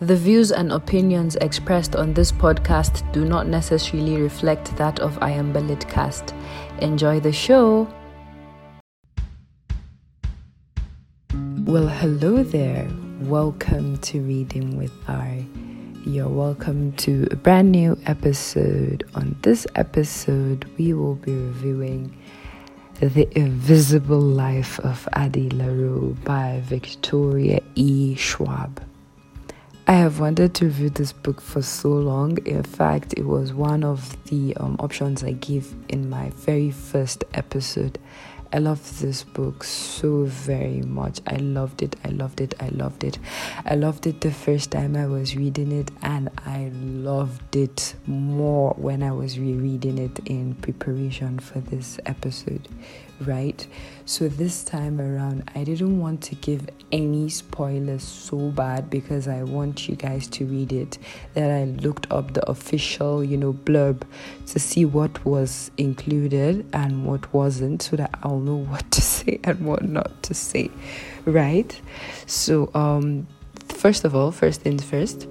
The views and opinions expressed on this podcast do not necessarily reflect that of Ayamba Litcast. Enjoy the show. Well, hello there. Welcome to Reading with I. You're welcome to a brand new episode. On this episode, we will be reviewing The Invisible Life of Addie LaRue by Victoria E. Schwab. I have wanted to read this book for so long. In fact, it was one of the um, options I gave in my very first episode. I love this book so very much. I loved it. I loved it. I loved it. I loved it the first time I was reading it, and I loved it more when I was rereading it in preparation for this episode, right? So this time around, I didn't want to give any spoilers so bad because I want you guys to read it. That I looked up the official, you know, blurb to see what was included and what wasn't so that I'll know what to say and what not to say, right? So, um, first of all, first things first.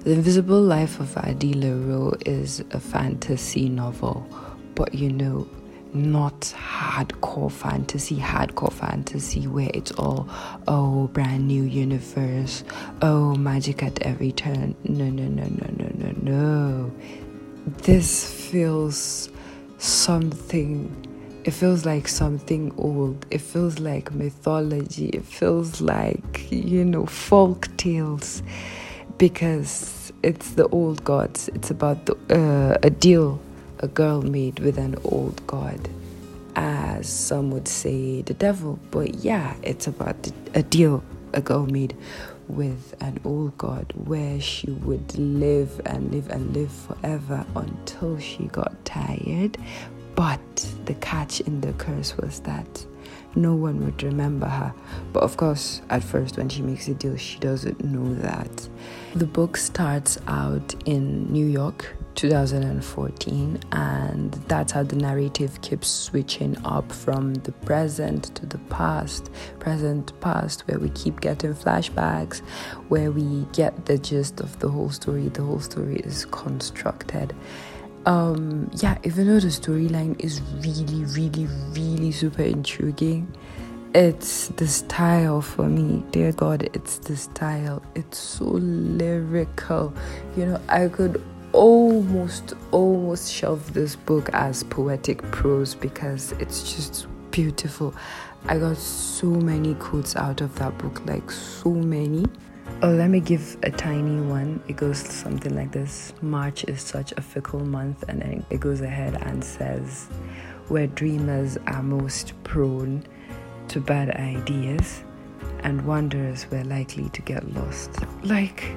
The Invisible Life of Addie LaRue is a fantasy novel, but you know, not hardcore fantasy, hardcore fantasy where it's all, oh, brand new universe, oh, magic at every turn. No, no, no, no, no, no, no. This feels something, it feels like something old. It feels like mythology. It feels like, you know, folk tales because it's the old gods. It's about the, uh, a deal a girl made with an old god, as some would say the devil. But yeah, it's about a deal a girl made with an old god where she would live and live and live forever until she got tired. But the catch in the curse was that no one would remember her. But of course, at first, when she makes a deal, she doesn't know that. The book starts out in New York, 2014, and that's how the narrative keeps switching up from the present to the past, present, past, where we keep getting flashbacks, where we get the gist of the whole story. The whole story is constructed. Um yeah even though the storyline is really really really super intriguing it's the style for me. Dear god it's the style. It's so lyrical. You know i could almost almost shelve this book as poetic prose because it's just beautiful i got so many quotes out of that book like so many Oh, let me give a tiny one. It goes something like this March is such a fickle month, and then it goes ahead and says, Where dreamers are most prone to bad ideas, and wanderers were likely to get lost. Like,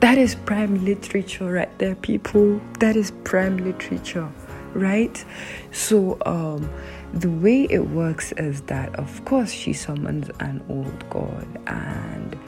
that is prime literature right there, people. That is prime literature, right? So, um, the way it works is that, of course, she summons an old god and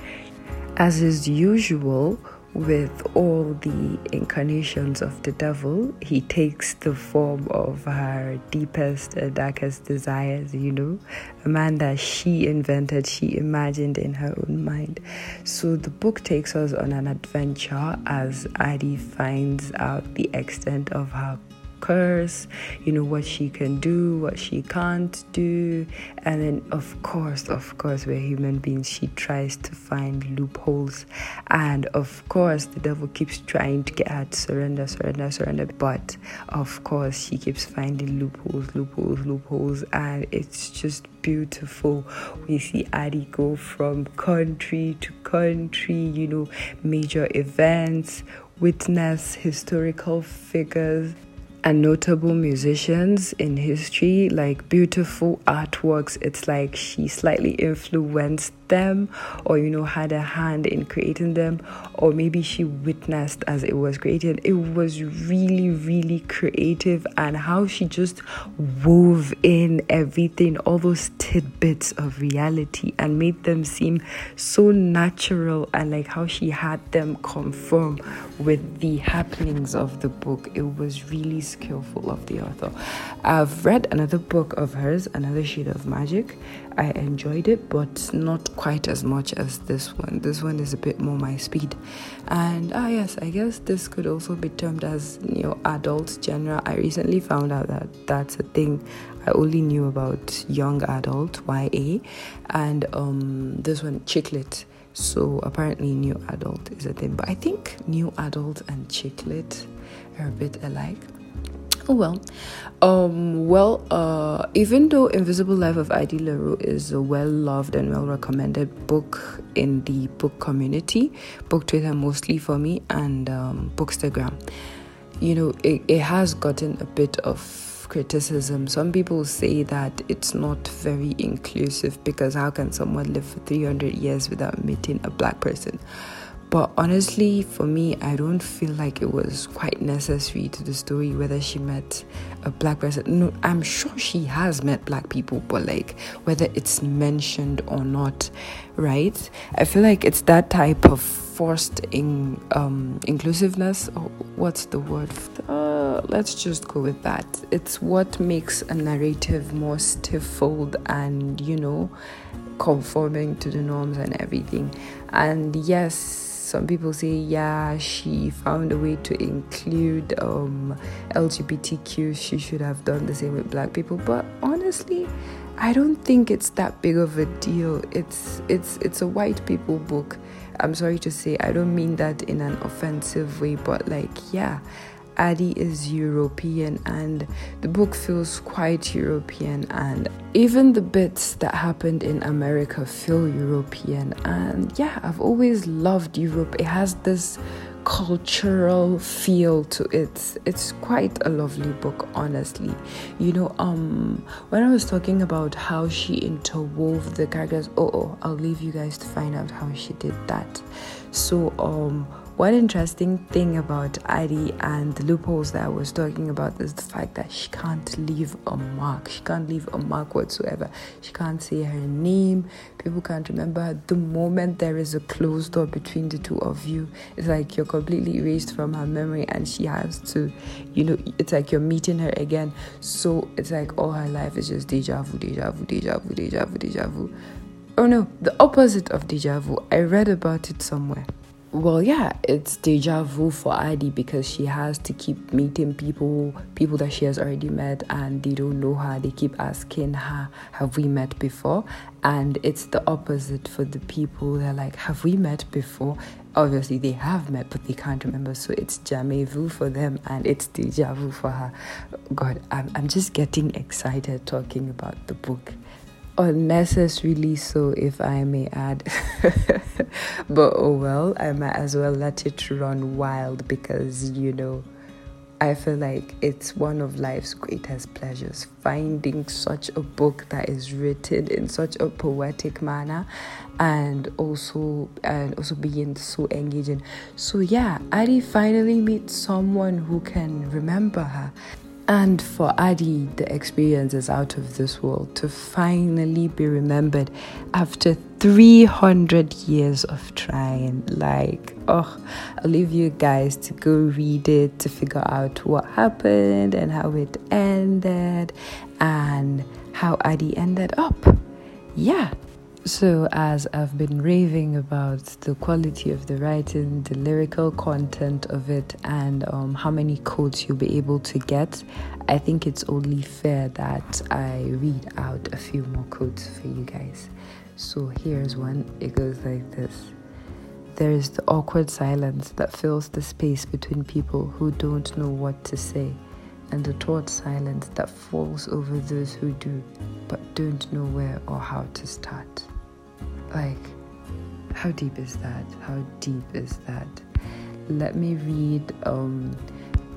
as is usual with all the incarnations of the devil, he takes the form of her deepest and darkest desires, you know, a man that she invented, she imagined in her own mind. So the book takes us on an adventure as Addie finds out the extent of her you know, what she can do, what she can't do. And then, of course, of course, we're human beings. She tries to find loopholes. And of course, the devil keeps trying to get her to surrender, surrender, surrender. But of course, she keeps finding loopholes, loopholes, loopholes. And it's just beautiful. We see Addie go from country to country, you know, major events, witness historical figures and notable musicians in history, like beautiful artworks. It's like she slightly influenced them or you know had a hand in creating them or maybe she witnessed as it was created it was really really creative and how she just wove in everything all those tidbits of reality and made them seem so natural and like how she had them conform with the happenings of the book it was really skillful of the author i've read another book of hers another shade of magic I enjoyed it, but not quite as much as this one. This one is a bit more my speed. And ah, yes, I guess this could also be termed as you know adult genre. I recently found out that that's a thing. I only knew about young adult YA, and um, this one chick lit. So apparently, new adult is a thing. But I think new adult and chick lit are a bit alike. Oh well. Um, well, uh, even though Invisible Life of Addie LaRue is a well loved and well recommended book in the book community, book Twitter mostly for me, and um, Bookstagram, you know, it, it has gotten a bit of criticism. Some people say that it's not very inclusive because how can someone live for 300 years without meeting a black person? But honestly, for me, I don't feel like it was quite necessary to the story whether she met a black person. No, I'm sure she has met black people, but like whether it's mentioned or not, right? I feel like it's that type of forced in um, inclusiveness. Or what's the word? Uh, let's just go with that. It's what makes a narrative more stifled and you know conforming to the norms and everything. And yes some people say yeah she found a way to include um, lgbtq she should have done the same with black people. But honestly i don't think it's that big of a deal. It's it's it's a white people book. I'm sorry to say i don't mean that in an offensive way but like yeah Addie is European and the book feels quite European and even the bits that happened in America feel European. And yeah I've always loved Europe. It has this cultural feel to it. It's quite a lovely book honestly. You know um when i was talking about how she interwove the characters oh, oh i'll leave you guys to find out how she did that. So um one interesting thing about Addie and the loopholes that I was talking about is the fact that she can't leave a mark. She can't leave a mark whatsoever. She can't say her name. People can't remember her. The moment there is a closed door between the two of you, it's like you're completely erased from her memory and she has to, you know, it's like you're meeting her again. So it's like all her life is just deja vu, deja vu, deja vu, deja vu, deja vu. Oh no, the opposite of deja vu. I read about it somewhere well yeah it's deja vu for Addie because she has to keep meeting people people that she has already met and they don't know her. They keep asking her have we met before? And it's the opposite for the people. They're like have we met before? Obviously they have met but they can't remember. So it's jamais vu for them and it's deja vu for her. God I'm, I'm just getting excited talking about the book unnecessarily so, if I may add. but oh well, I might as well let it run wild because you know, I feel like it's one of life's greatest pleasures finding such a book that is written in such a poetic manner and also and also being so engaging. So yeah, Addie finally meets someone who can remember her and for Addie, the experience is out of this world to finally be remembered after 300 years of trying. Like, oh, I'll leave you guys to go read it to figure out what happened and how it ended and how Addie ended up. Yeah, so, as I've been raving about the quality of the writing, the lyrical content of it, and um, how many quotes you'll be able to get, I think it's only fair that I read out a few more quotes for you guys. So, here's one it goes like this There is the awkward silence that fills the space between people who don't know what to say, and the taut silence that falls over those who do but don't know where or how to start. Like, how deep is that? How deep is that? Let me read um,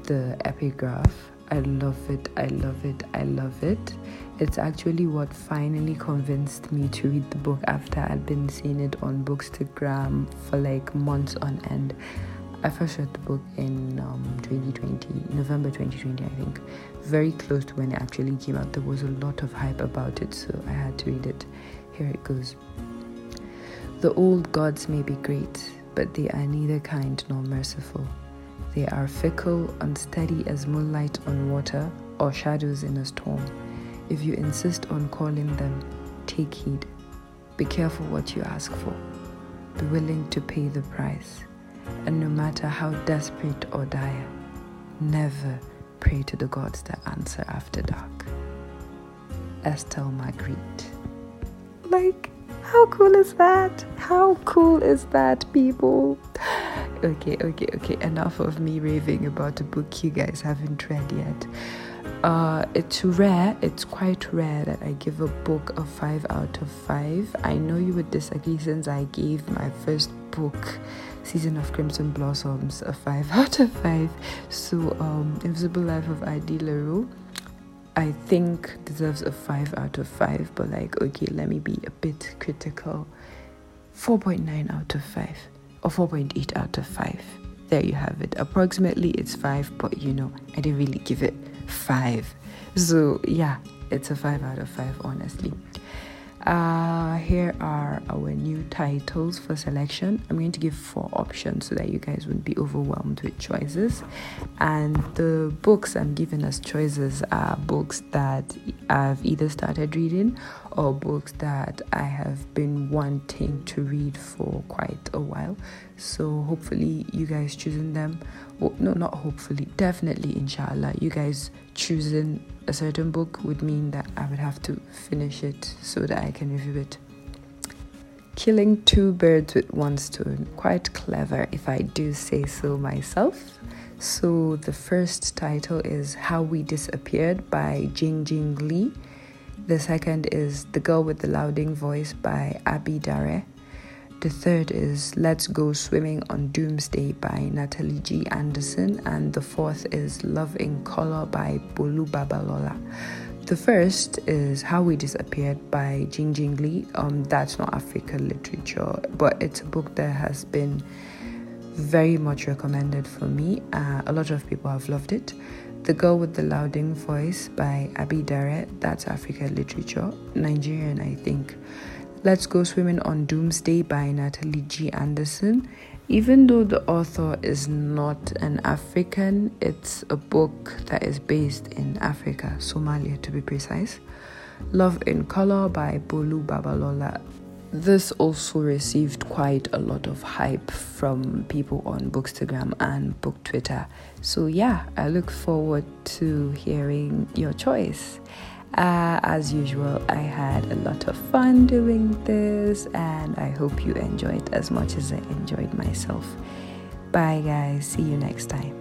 the epigraph. I love it. I love it. I love it. It's actually what finally convinced me to read the book after I'd been seeing it on Bookstagram for like months on end. I first read the book in um, 2020, November 2020, I think. Very close to when it actually came out. There was a lot of hype about it, so I had to read it. Here it goes. The old gods may be great, but they are neither kind nor merciful. They are fickle, unsteady as moonlight on water or shadows in a storm. If you insist on calling them, take heed. Be careful what you ask for. Be willing to pay the price. And no matter how desperate or dire, never pray to the gods that answer after dark. Estele Magritte. Like, how cool is that? How cool is that, people? Okay, okay, okay. Enough of me raving about a book you guys haven't read yet. Uh, it's rare, it's quite rare that I give a book a 5 out of 5. I know you would disagree since I gave my first book, Season of Crimson Blossoms, a 5 out of 5. So, um, Invisible Life of Addie LaRue, I think deserves a 5 out of 5, but like, okay, let me be a bit critical. 4.9 out of 5, or 4.8 out of 5. There you have it. Approximately it's 5, but you know, I didn't really give it five. So, yeah, it's a five out of five, honestly. Uh, here are our new titles for selection. I'm going to give four options so that you guys won't be overwhelmed with choices. And the books I'm giving as choices are books that I've either started reading or books that I have been wanting to read for quite a while. So hopefully, you guys choosing them. Well, no, not hopefully, definitely, inshallah, you guys choosing a certain book would mean that I would have to finish it so that I can review it. Killing two birds with one stone. Quite clever, if I do say so myself. So, the first title is How We Disappeared by Jing Jing Lee. The second is The Girl with the Louding Voice by Abi Dare. The third is Let's Go Swimming on Doomsday by Natalie C. Anderson. And the fourth is Love in Color by Bolu Babalola. The first is How We Disappeared by Jing Jing Lee. Um, that's not African literature, but it's a book that has been very much recommended for me. Uh, a lot of people have loved it. The Girl with the Louding Voice by Abi Dare, that's African literature, Nigerian, I think. Let's Go Swimming on Doomsday by Natalie C. Anderson. Even though the author is not an African, it's a book that is based in Africa, Somalia to be precise. Love in Color by Bolu Babalola. This also received quite a lot of hype from people on Bookstagram and Book Twitter. So, yeah, I look forward to hearing your choice. Uh, as usual, I had a lot of fun doing this, and I hope you enjoyed as much as I enjoyed myself. Bye, guys. See you next time.